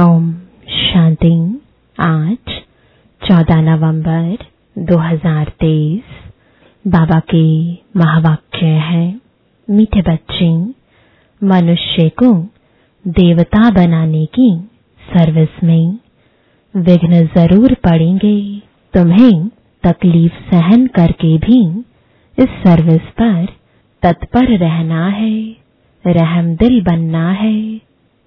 ओम शांति। आज 14 नवंबर 2023 बाबा के महावाक्य है, मीठे बच्चे, मनुष्य को देवता बनाने की सर्विस में विघ्न ज़रूर पड़ेंगे। तुम्हें तकलीफ़ सहन करके भी इस सर्विस पर तत्पर रहना है रहम दिल बनना है।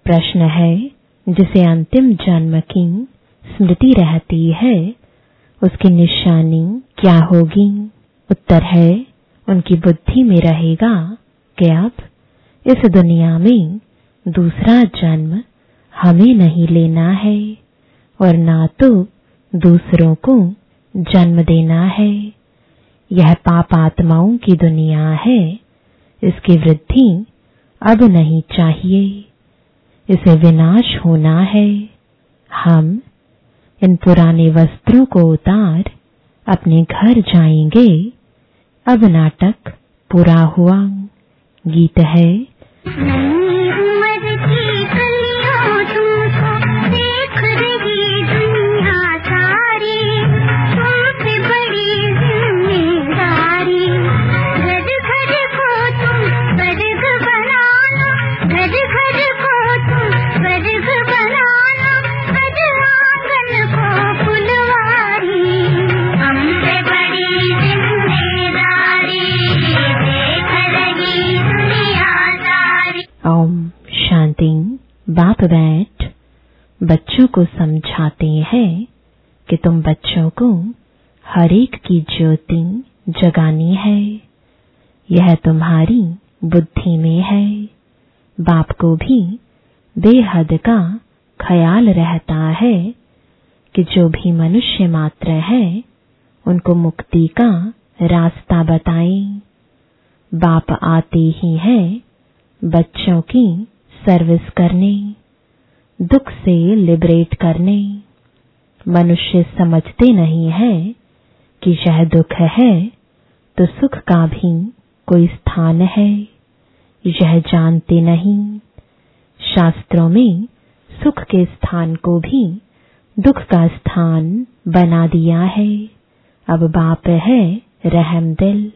प्रश्न है जिसे अंतिम जन्म की स्मृति रहती है, उसकी निशानी क्या होगी? उत्तर है, उनकी बुद्धि में रहेगा कि अब इस दुनिया में दूसरा जन्म हमें नहीं लेना है और ना तो दूसरों को जन्म देना है। यह पाप आत्माओं की दुनिया है, इसकी वृद्धि अब नहीं चाहिए। इसे विनाश होना है। हम इन पुराने वस्त्रों को उतार अपने घर जाएँगे। अब नाटक पूरा हुआ। गीत है। बाप बैठ बच्चों को समझाते हैं कि तुम बच्चों को हर एक की ज्योति जगानी है। यह तुम्हारी बुद्धि में है। बाप को भी बेहद का ख्याल रहता है कि जो भी मनुष्य मात्र है, उनको मुक्ति का रास्ता बताएँ। बाप आते ही है बच्चों की सर्विस करने, दुख से लिबरेट करने। मनुष्य समझते नहीं है कि यह दुख है तो सुख का भी कोई स्थान है। यह जानते नहीं। शास्त्रों में सुख के स्थान को भी दुख का स्थान बना दिया है। अब बाप है रहम दिल।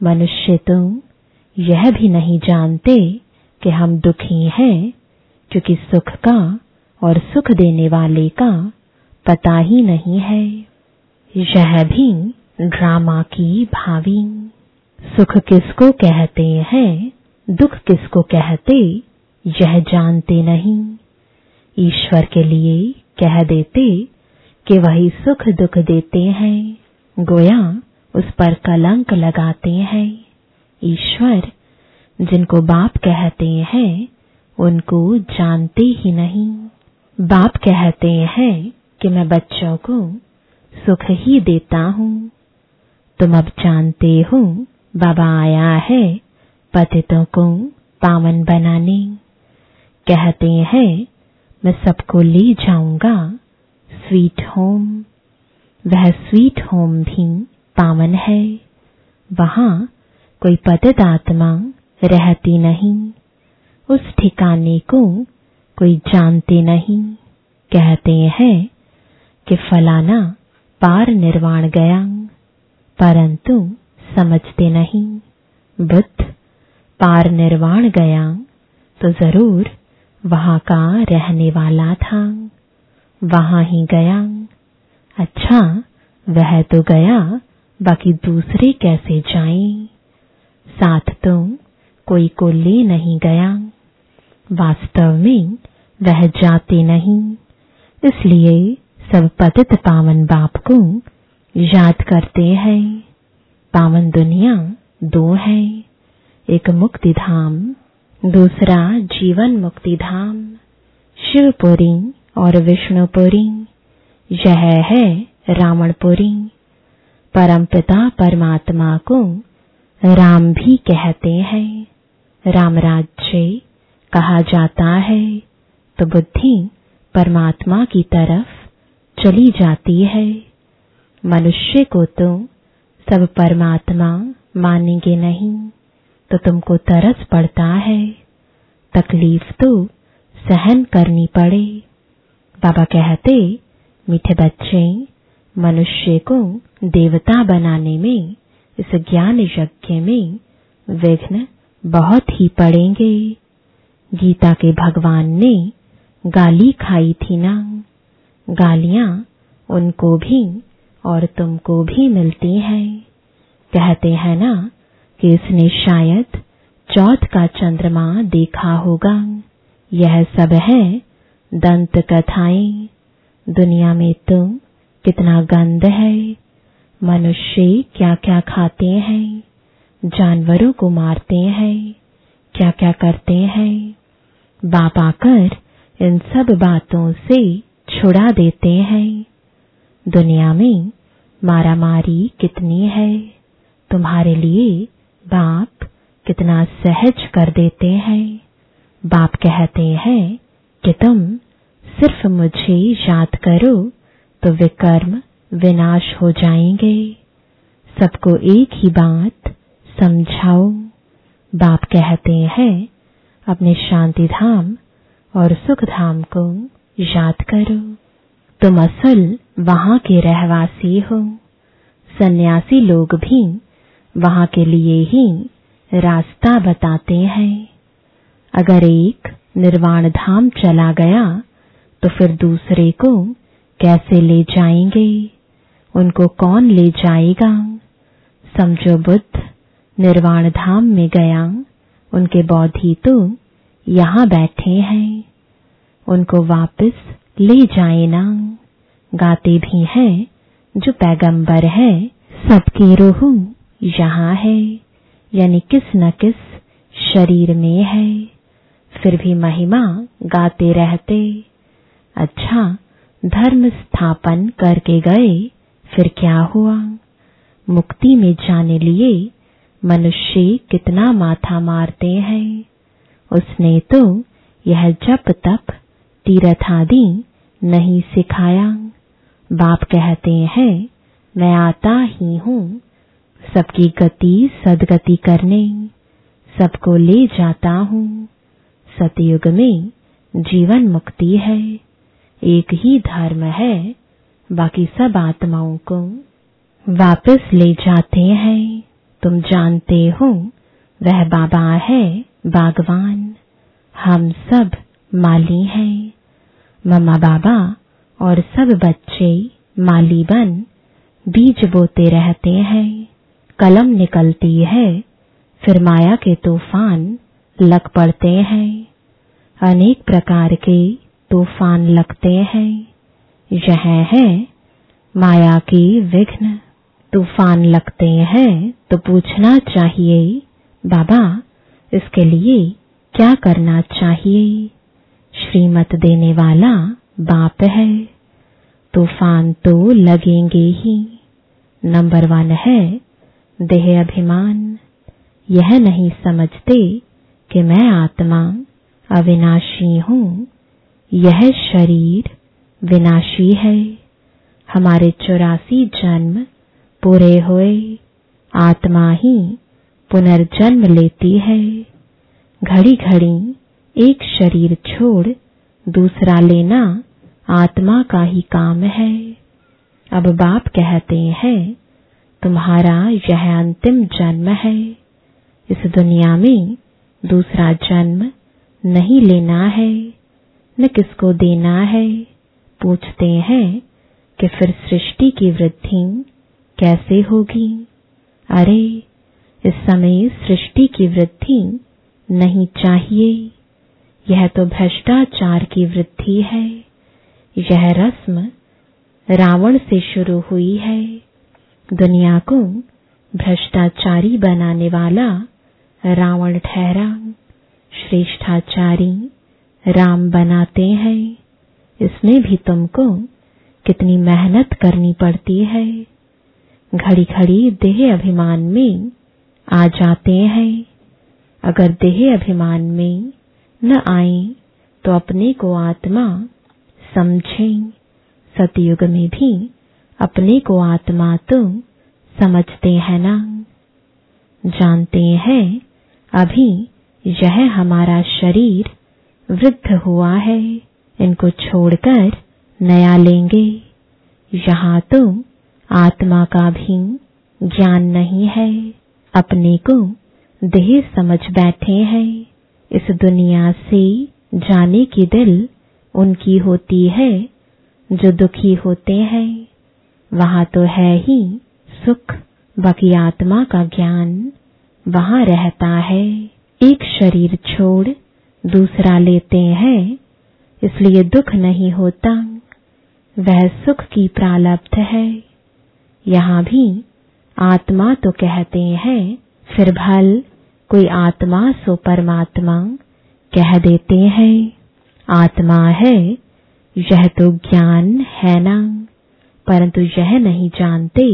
मनुष्य तो यह भी नहीं जानते कि हम दुखी हैं, क्योंकि सुख का और सुख देने वाले का पता ही नहीं है। यह भी ड्रामा की भावी सुख किसको कहते हैं, दुख किसको कहते, यह जानते नहीं। ईश्वर के लिए कह देते कि वही सुख दुख देते हैं, गोया उस पर कलंक लगाते हैं। ईश्वर जिनको बाप कहते हैं, उनको जानते ही नहीं। बाप कहते हैं कि मैं बच्चों को सुख ही देता हूँ। तुम अब जानते हो, बाबा आया है पतितों को पावन बनाने। कहते हैं, मैं सबको ले जाऊँगा स्वीट होम वह स्वीट होम भी पावन है। वहाँ कोई पतित आत्मा रहती नहीं। उस ठिकाने को कोई जानते नहीं। कहते हैं कि फलाना पार निर्वाण गया, परंतु समझते नहीं। बुद्ध पार निर्वाण गया तो ज़रूर वहाँ का रहने वाला था। वहाँ ही गया। अच्छा वह तो गया, बाकी दूसरे कैसे जाएँ? साथ तो कोई को ले नहीं गया। वास्तव में वह जाते नहीं। इसलिए सब पतित पावन बाप को याद करते हैं। पावन दुनिया दो है। एक मुक्ति धाम दूसरा जीवन मुक्ति धाम शिवपुरी और विष्णुपुरी। यह है रावणपुरी। परमपिता परमात्मा को राम भी कहते हैं। राम राज्य कहा जाता है तो बुद्धि परमात्मा की तरफ़ चली जाती है। मनुष्य को तो सब परमात्मा मानेंगे नहीं तो तुमको तरस पड़ता है। तकलीफ़ तो सहन करनी पड़े। बाबा कहते, मीठे बच्चे, मनुष्य को देवता बनाने में, इस ज्ञान यज्ञ में विघ्न बहुत ही पड़ेंगे गीता के भगवान ने गाली खाई थी ना। गालियाँ उनको भी और तुमको भी मिलती हैं। कहते हैं ना कि इसने शायद चौथ का चंद्रमा देखा होगा। यह सब है दंत कथाएँ। दुनिया में तुम कितना गंध है। मनुष्य क्या क्या खाते हैं। जानवरों को मारते हैं। क्या क्या करते हैं? बाप आकर इन सब बातों से छुड़ा देते हैं। दुनिया में मारामारी कितनी है? तुम्हारे लिए बाप कितना सहज कर देते हैं। बाप कहते हैं कि तुम सिर्फ़ मुझे याद करो तो विकर्म विनाश हो जाएँगे। सबको एक ही बात समझाओ। बाप कहते हैं, अपने शांति धाम और सुख धाम को याद करो। तुम असल वहाँ के रहवासी हो। सन्यासी लोग भी वहाँ के लिए ही रास्ता बताते हैं। अगर एक निर्वाण धाम चला गया तो फिर दूसरे को कैसे ले जाएँगे? उनको कौन ले जाएगा? समझो बुद्ध। निर्वाण धाम में गया। उनके बौद्धि तो यहाँ बैठे हैं। उनको वापस ले जाए ना। गाते भी हैं, जो पैगंबर है, सबकी रूह यहाँ है। यानी किस न किस शरीर में है। फिर भी महिमा गाते रहते। अच्छा धर्म स्थापन करके गए, फिर क्या हुआ? मुक्ति में जाने लिए मनुष्य कितना माथा मारते हैं। उसने तो यह जप तप तीर्थ आदि नहीं सिखाया। बाप कहते हैं, मैं आता ही हूँ। सबकी गति सदगति करने, सबको ले जाता हूँ। सतयुग में जीवन मुक्ति है। एक ही धर्म है, बाकी सब आत्माओं को वापस ले जाते हैं। तुम जानते हो, वह बाबा है बागवान। हम सब माली हैं। मम्मा बाबा और सब बच्चे माली बन, बीज बोते रहते हैं। कलम निकलती है, फिर माया के तूफ़ान लग पड़ते हैं। अनेक प्रकार के तूफ़ान लगते हैं। यह है माया की विघ्न। तूफ़ान लगते हैं तो पूछना चाहिए, बाबा, इसके लिए क्या करना चाहिए? श्रीमत देने वाला बाप है। तूफ़ान तो लगेंगे ही। नंबर वन है देह अभिमान। यह नहीं समझते कि मैं आत्मा अविनाशी हूँ। यह शरीर विनाशी है। हमारे चौरासी जन्म पूरे हुए, आत्मा ही पुनर्जन्म लेती है। घड़ी घड़ी एक शरीर छोड़ दूसरा लेना आत्मा का ही काम है। अब बाप कहते हैं, तुम्हारा यह अंतिम जन्म है। इस दुनिया में दूसरा जन्म नहीं लेना है, न किसको देना है। पूछते हैं कि फिर सृष्टि की वृद्धि कैसे होगी? अरे, इस समय सृष्टि की वृद्धि नहीं चाहिए। यह तो भ्रष्टाचार की वृद्धि है। यह रस्म रावण से शुरू हुई है। दुनिया को भ्रष्टाचारी बनाने वाला रावण ठहरा। श्रेष्ठाचारी राम बनाते हैं। इसमें भी तुमको कितनी मेहनत करनी पड़ती है। घड़ी घड़ी देह अभिमान में आ जाते हैं। अगर देह अभिमान में न आए तो अपने को आत्मा समझें। सतयुग में भी अपने को आत्मा तो समझते हैं ना। जानते हैं, अभी यह हमारा शरीर वृद्ध हुआ है। इनको छोड़कर नया लेंगे। यहाँ तो आत्मा का भी ज्ञान नहीं है। अपने को देह समझ बैठे हैं। इस दुनिया से जाने की दिल उनकी होती है, जो दुखी होते हैं। वहाँ तो है ही सुख, बाकी आत्मा का ज्ञान वहाँ रहता है। एक शरीर छोड़ दूसरा लेते हैं, इसलिए दुख नहीं होता। वह सुख की प्रालब्ध है। यहाँ भी आत्मा तो कहते हैं, फिर भल, कोई आत्मा सो परमात्मा कह देते हैं। आत्मा है, यह तो ज्ञान है ना, परंतु यह नहीं जानते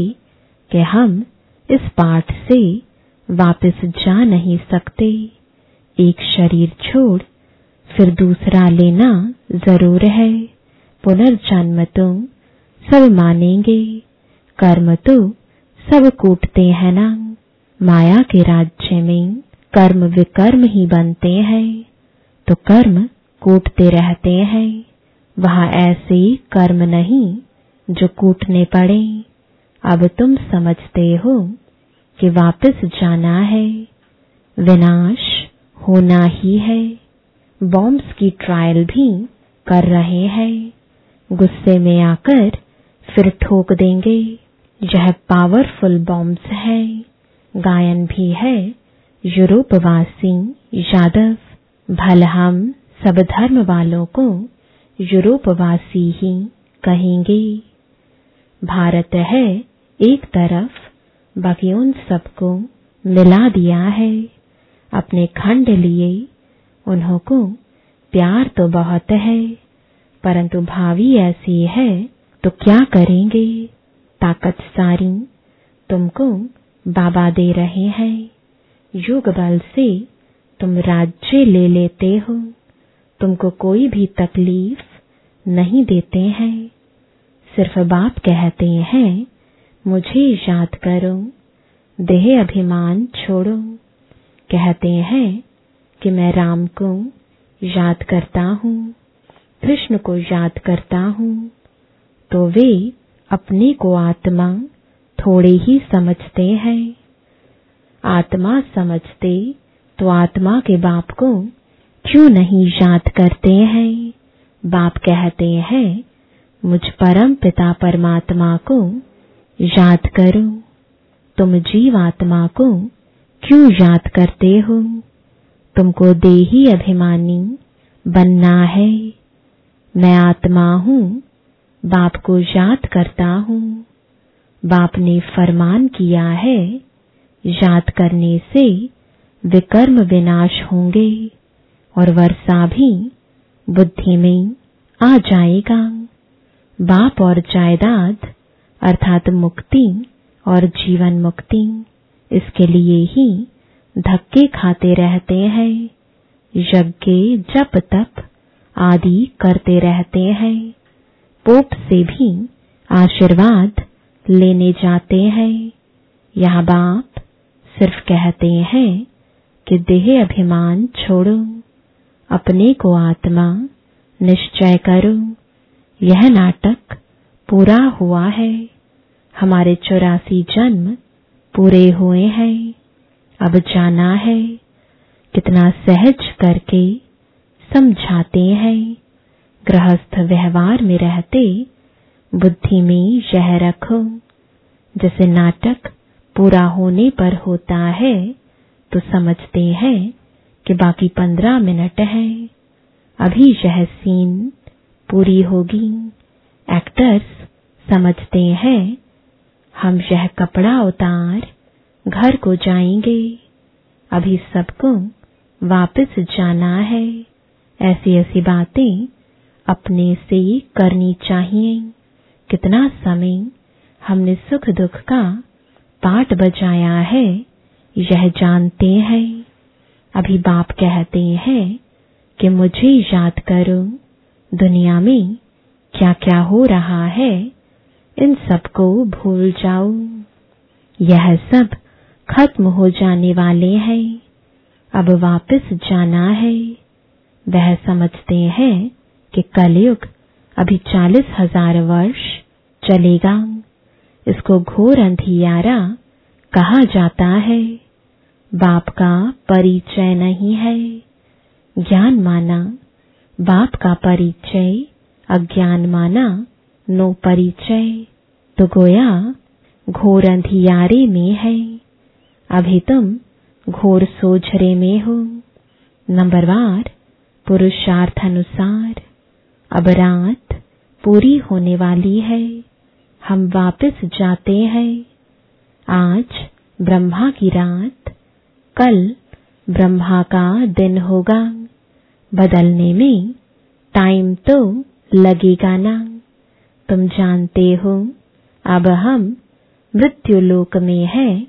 कि हम इस पाठ से वापस जा नहीं सकते। एक शरीर छोड़, फिर दूसरा लेना ज़रूर है। पुनर्जन्म तुम सब मानेंगे। कर्म तो सब कूटते हैं ना। माया के राज्य में कर्म विकर्म ही बनते हैं तो कर्म कूटते रहते हैं। वहाँ ऐसे कर्म नहीं जो कूटने पड़े। अब तुम समझते हो कि वापस जाना है। विनाश होना ही है। बॉम्ब्स की ट्रायल भी कर रहे हैं। गुस्से में आकर फिर ठोक देंगे। यह पावरफुल बॉम्ब्स है। गायन भी है। यूरोपवासी यादव भल हम सब धर्म वालों को यूरोपवासी ही कहेंगे। भारत है एक तरफ़, बाकी उन सबको मिला दिया है। अपने खंड लिए उन्हों को प्यार तो बहुत है, परंतु भावी ऐसी है तो क्या करेंगे? ताकत सारी, तुमको बाबा दे रहे हैं। योग बल से तुम राज्य ले लेते हो। तुमको कोई भी तकलीफ़ नहीं देते हैं। सिर्फ़ बाप कहते हैं, मुझे याद करो, देह अभिमान छोड़ो। कहते हैं कि मैं राम को याद करता हूँ, कृष्ण को याद करता हूँ तो वे अपने को आत्मा थोड़े ही समझते हैं। आत्मा समझते तो आत्मा के बाप को क्यों नहीं याद करते हैं? बाप कहते हैं, मुझ परम पिता परमात्मा को याद करो। तुम जीव आत्मा को क्यों याद करते हो? तुमको देही अभिमानी बनना है। मैं आत्मा हूँ बाप को याद करता हूँ। बाप ने फरमान किया है, याद करने से विकर्म विनाश होंगे और वर्षा भी बुद्धि में आ जाएगा। बाप और जायदाद, अर्थात मुक्ति और जीवन मुक्ति, इसके लिए ही धक्के खाते रहते हैं, यज्ञ जप तप आदि करते रहते हैं। पोप से भी आशीर्वाद लेने जाते हैं। यह बाप सिर्फ़ कहते हैं कि देह अभिमान छोड़ो, अपने को आत्मा निश्चय करो। यह नाटक पूरा हुआ है। हमारे चौरासी जन्म पूरे हुए हैं। अब जाना है कितना सहज करके समझाते हैं। गृहस्थ व्यवहार में रहते, बुद्धि में यह रखो। जैसे नाटक पूरा होने पर होता है तो समझते हैं कि बाकी पंद्रह मिनट है। अभी यह सीन पूरी होगी। एक्टर्स समझते हैं, हम यह कपड़ा उतार, घर को जाएँगे। अभी सबको वापस जाना है। ऐसी ऐसी बातें अपने से करनी चाहिए। कितना समय हमने सुख दुख का पाठ बजाया है, यह जानते हैं। अभी बाप कहते हैं कि मुझे याद करो, दुनिया में क्या क्या हो रहा है, इन सबको भूल जाओ। यह सब खत्म हो जाने वाले हैं। अब वापस जाना है। वह समझते हैं कि कलयुग अभी चालीस हज़ार वर्ष चलेगा। इसको घोर अंधियारा कहा जाता है। बाप का परिचय नहीं है। ज्ञान माना, बाप का परिचय, अज्ञान माना, नो परिचय। तो गोया घोर अंधियारे में है। अभी तुम घोर सोझरे में हो। नंबरवार पुरुषार्थ अनुसार अब रात पूरी होने वाली है। हम वापस जाते हैं। आज ब्रह्मा की रात, कल ब्रह्मा का दिन होगा। बदलने में टाइम तो लगेगा ना। तुम जानते हो, अब हम मृत्यु लोक में है,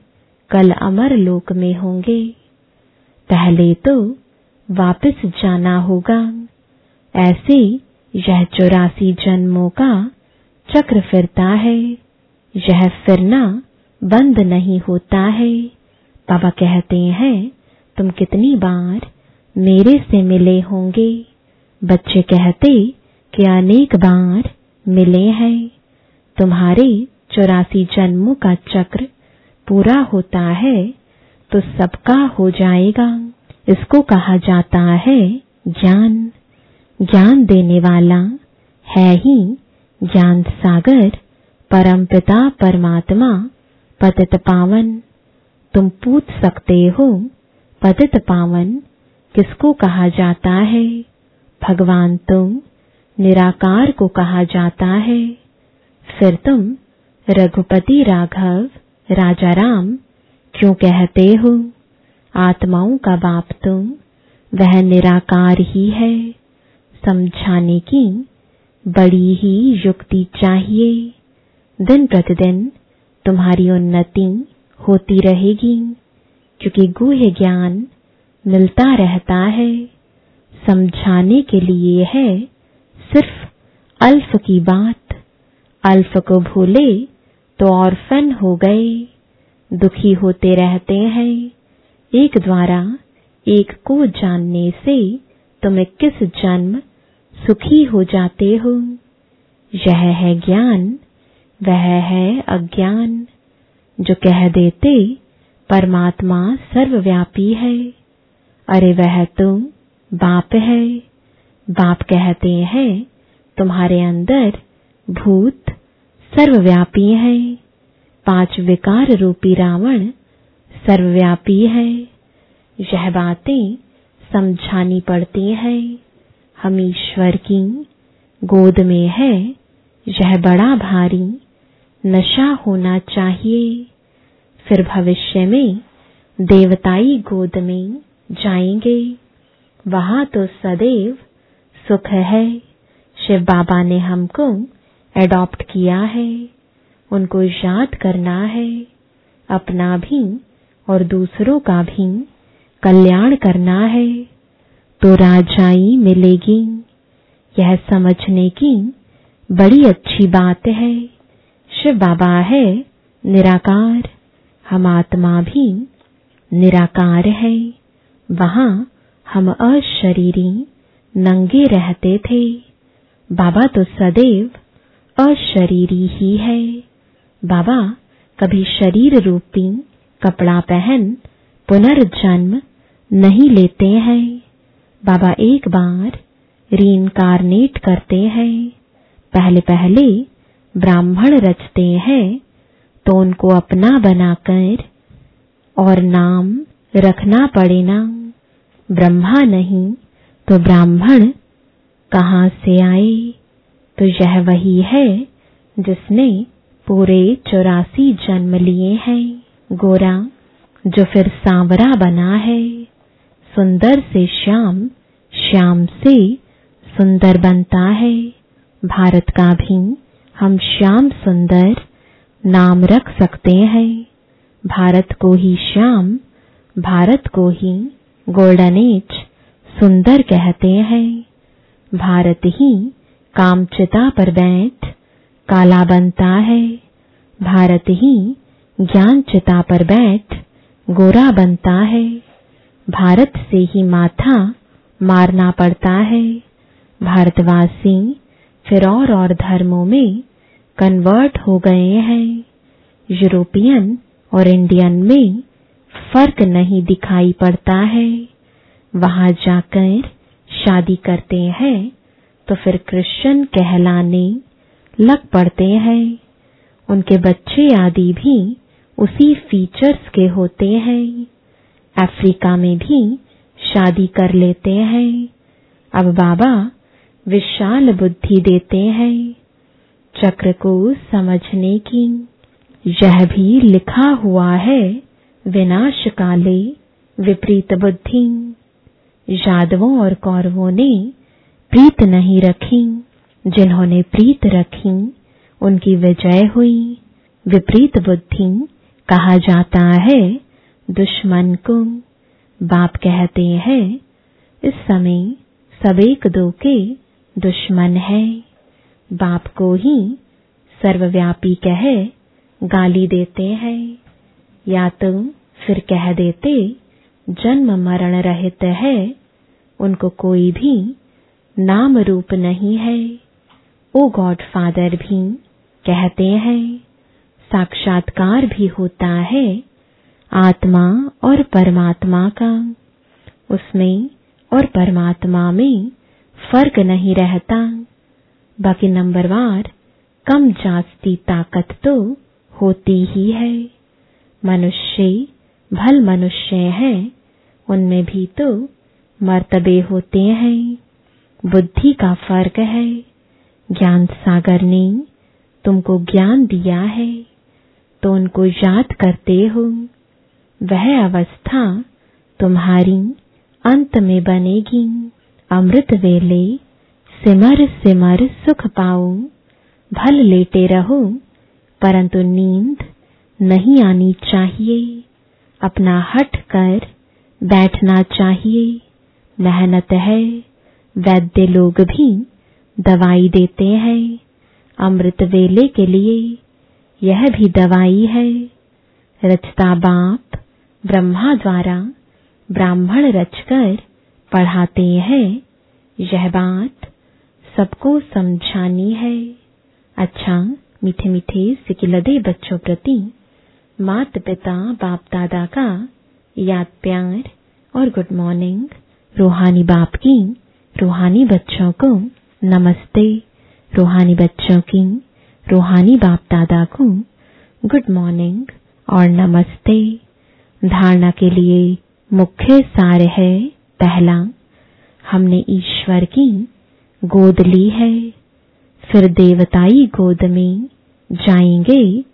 कल अमर लोक में होंगे। पहले तो वापस जाना होगा। ऐसे यह चौरासी जन्मों का चक्र फिरता है। यह फिरना बंद नहीं होता है। बाबा कहते हैं, तुम कितनी बार मेरे से मिले होंगे? बच्चे कहते कि अनेक बार मिले हैं। तुम्हारे चौरासी जन्मों का चक्र पूरा होता है तो सबका हो जाएगा। इसको कहा जाता है ज्ञान। ज्ञान देने वाला है ही ज्ञान सागर परमपिता परमात्मा, पतित पावन। तुम पूछ सकते हो, पतित पावन किसको कहा जाता है? भगवान तुम निराकार को कहा जाता है। फिर तुम रघुपति राघव, राजा राम क्यों कहते हो? आत्माओं का बाप तुम, वह निराकार ही है। समझाने की बड़ी ही युक्ति चाहिए। दिन प्रतिदिन तुम्हारी उन्नति होती रहेगी, क्योंकि गुह्य ज्ञान मिलता रहता है। समझाने के लिए है सिर्फ़ अल्फ की बात। अल्फ को भूले तो और फन हो गए। दुखी होते रहते हैं। एक द्वारा एक को जानने से तुम्हें किस जन्म सुखी हो जाते हो। यह है ज्ञान, वह है अज्ञान। जो कह देते, परमात्मा सर्वव्यापी है। अरे वह तुम, बाप है। बाप कहते हैं, तुम्हारे अंदर भूत सर्वव्यापी है। पाँच विकार रूपी रावण सर्वव्यापी है। यह बातें समझानी पड़ती है। हम ईश्वर की गोद में है, यह बड़ा भारी, नशा होना चाहिए। फिर भविष्य में देवताई गोद में जाएँगे। वहाँ तो सदैव सुख है। शिव बाबा ने हमको एडॉप्ट किया है। उनको याद करना है। अपना भी और दूसरों का भी कल्याण करना है। तो राजाई मिलेगी। यह समझने की बड़ी अच्छी बात है। शिव बाबा है, निराकार। हम आत्मा भी निराकार है। वहाँ हम अशरीरी नंगे रहते थे। बाबा तो सदैव अशरीरी ही है। बाबा कभी शरीर रूपी कपड़ा पहन पुनर्जन्म नहीं लेते हैं। बाबा एक बार रीनकारनेट करते हैं। पहले पहले ब्राह्मण रचते हैं तो उनको अपना बनाकर और नाम रखना पड़े ना। ब्रह्मा नहीं तो ब्राह्मण कहाँ से आए? तो यह वही है जिसने पूरे चौरासी जन्म लिए हैं। गोरा, जो फिर सांवरा बना है, सुंदर से श्याम श्याम से सुंदर बनता है। भारत का भी हम श्याम सुंदर नाम रख सकते हैं। भारत को ही श्याम, भारत को ही गोल्डन एज सुंदर कहते हैं। भारत ही कामचिता पर बैठ काला बनता है। भारत ही ज्ञान चिता पर बैठ गोरा बनता है। भारत से ही माथा मारना पड़ता है। भारतवासी फिर और और धर्मों में कन्वर्ट हो गए हैं। यूरोपियन और इंडियन में फ़र्क नहीं दिखाई पड़ता है। वहाँ जाकर शादी करते हैं तो फिर क्रिश्चियन कहलाने लग पड़ते हैं। उनके बच्चे आदि भी उसी फीचर्स के होते हैं। अफ्रीका में भी शादी कर लेते हैं। अब बाबा विशाल बुद्धि देते हैं। चक्र को समझने की यह भी लिखा हुआ है विनाश काले विपरीत बुद्धि। यादवों और कौरवों ने प्रीत नहीं रखी। जिन्होंने प्रीत रखी, उनकी विजय हुई। विपरीत बुद्धि कहा जाता है, दुश्मन को बाप कहते हैं, इस समय सब एक दो के दुश्मन है। बाप को ही सर्वव्यापी कह गाली देते हैं। या तो फिर कह देते, जन्म मरण रहित है, उनको कोई भी नाम रूप नहीं है। ओ गॉड फादर भी कहते हैं, साक्षात्कार भी होता है आत्मा और परमात्मा का। उसमें और परमात्मा में फ़र्क नहीं रहता। बाकी नंबरवार कम जास्ती ताकत तो होती ही है। मनुष्य, भल मनुष्य है, उनमें भी तो मर्तबे होते हैं। बुद्धि का फ़र्क है। ज्ञान सागर ने तुमको ज्ञान दिया है। तो उनको याद करते हो। वह अवस्था तुम्हारी अंत में बनेगी। अमृत वेले, सिमर सिमर सुख पाओ। भल लेटे रहो, परंतु नींद नहीं आनी चाहिए। अपना हट कर बैठना चाहिए। मेहनत है, वैद्य लोग भी दवाई देते हैं। अमृत वेले के लिए यह भी दवाई है। रचता बाप ब्रह्मा द्वारा ब्राह्मण रचकर पढ़ाते हैं। यह बात सबको समझानी है। अच्छा मीठे मीठे सिकिलदे बच्चों प्रति मात पिता बाप दादा का याद प्यार और गुड मॉर्निंग। रूहानी बाप की, रूहानी बच्चों को नमस्ते। रूहानी बच्चों की, रूहानी बाप दादा को गुड मॉर्निंग और नमस्ते। धारणा के लिए मुख्य सार है, पहला, हमने ईश्वर की गोद ली है, फिर देवताई गोद में जाएँगे,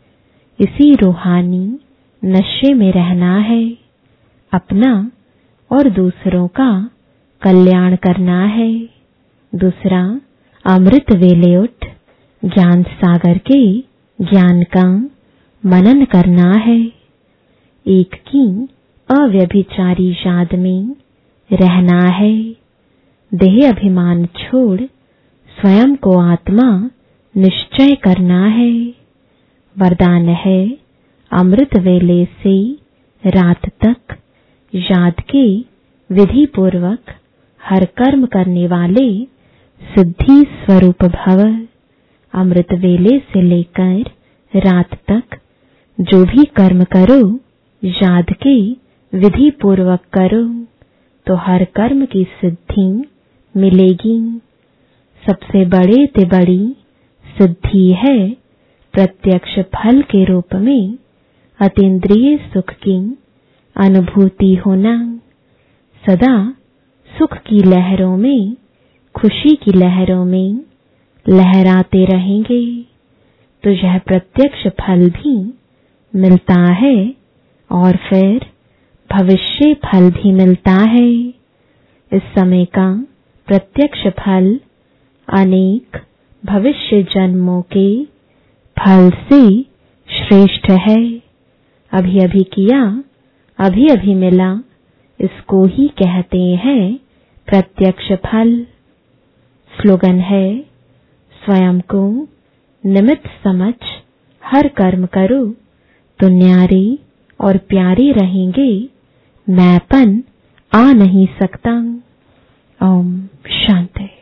इसी रूहानी नशे में रहना है, अपना और दूसरों का कल्याण करना है, दूसरा, अमृत वेले उठ, ज्ञान सागर के ज्ञान का मनन करना है। एक की अव्यभिचारी याद में। रहना है। देह अभिमान छोड़, स्वयं को आत्मा निश्चय करना है। वरदान है अमृत वेले से रात तक, याद के विधि पूर्वक हर कर्म करने वाले सिद्धि स्वरूप भव। अमृत वेले से लेकर रात तक, जो भी कर्म करो याद के विधि पूर्वक करो तो हर कर्म की सिद्धि मिलेगी। सबसे बड़े ते बड़ी सिद्धि है प्रत्यक्ष फल के रूप में अतीन्द्रिय सुख की अनुभूति होना। सदा सुख की लहरों में, खुशी की लहरों में लहराते रहेंगे। तो यह प्रत्यक्ष फल भी मिलता है और फिर भविष्य फल भी मिलता है। इस समय का प्रत्यक्ष फल अनेक भविष्य जन्मों के फल से श्रेष्ठ है। अभी अभी किया अभी अभी मिला, इसको ही कहते हैं प्रत्यक्ष फल। स्लोगन है, स्वयं को निमित्त समझ हर कर्म करो तो न्यारे और प्यारे रहेंगे मैंपन आ नहीं सकता। ओम शांति।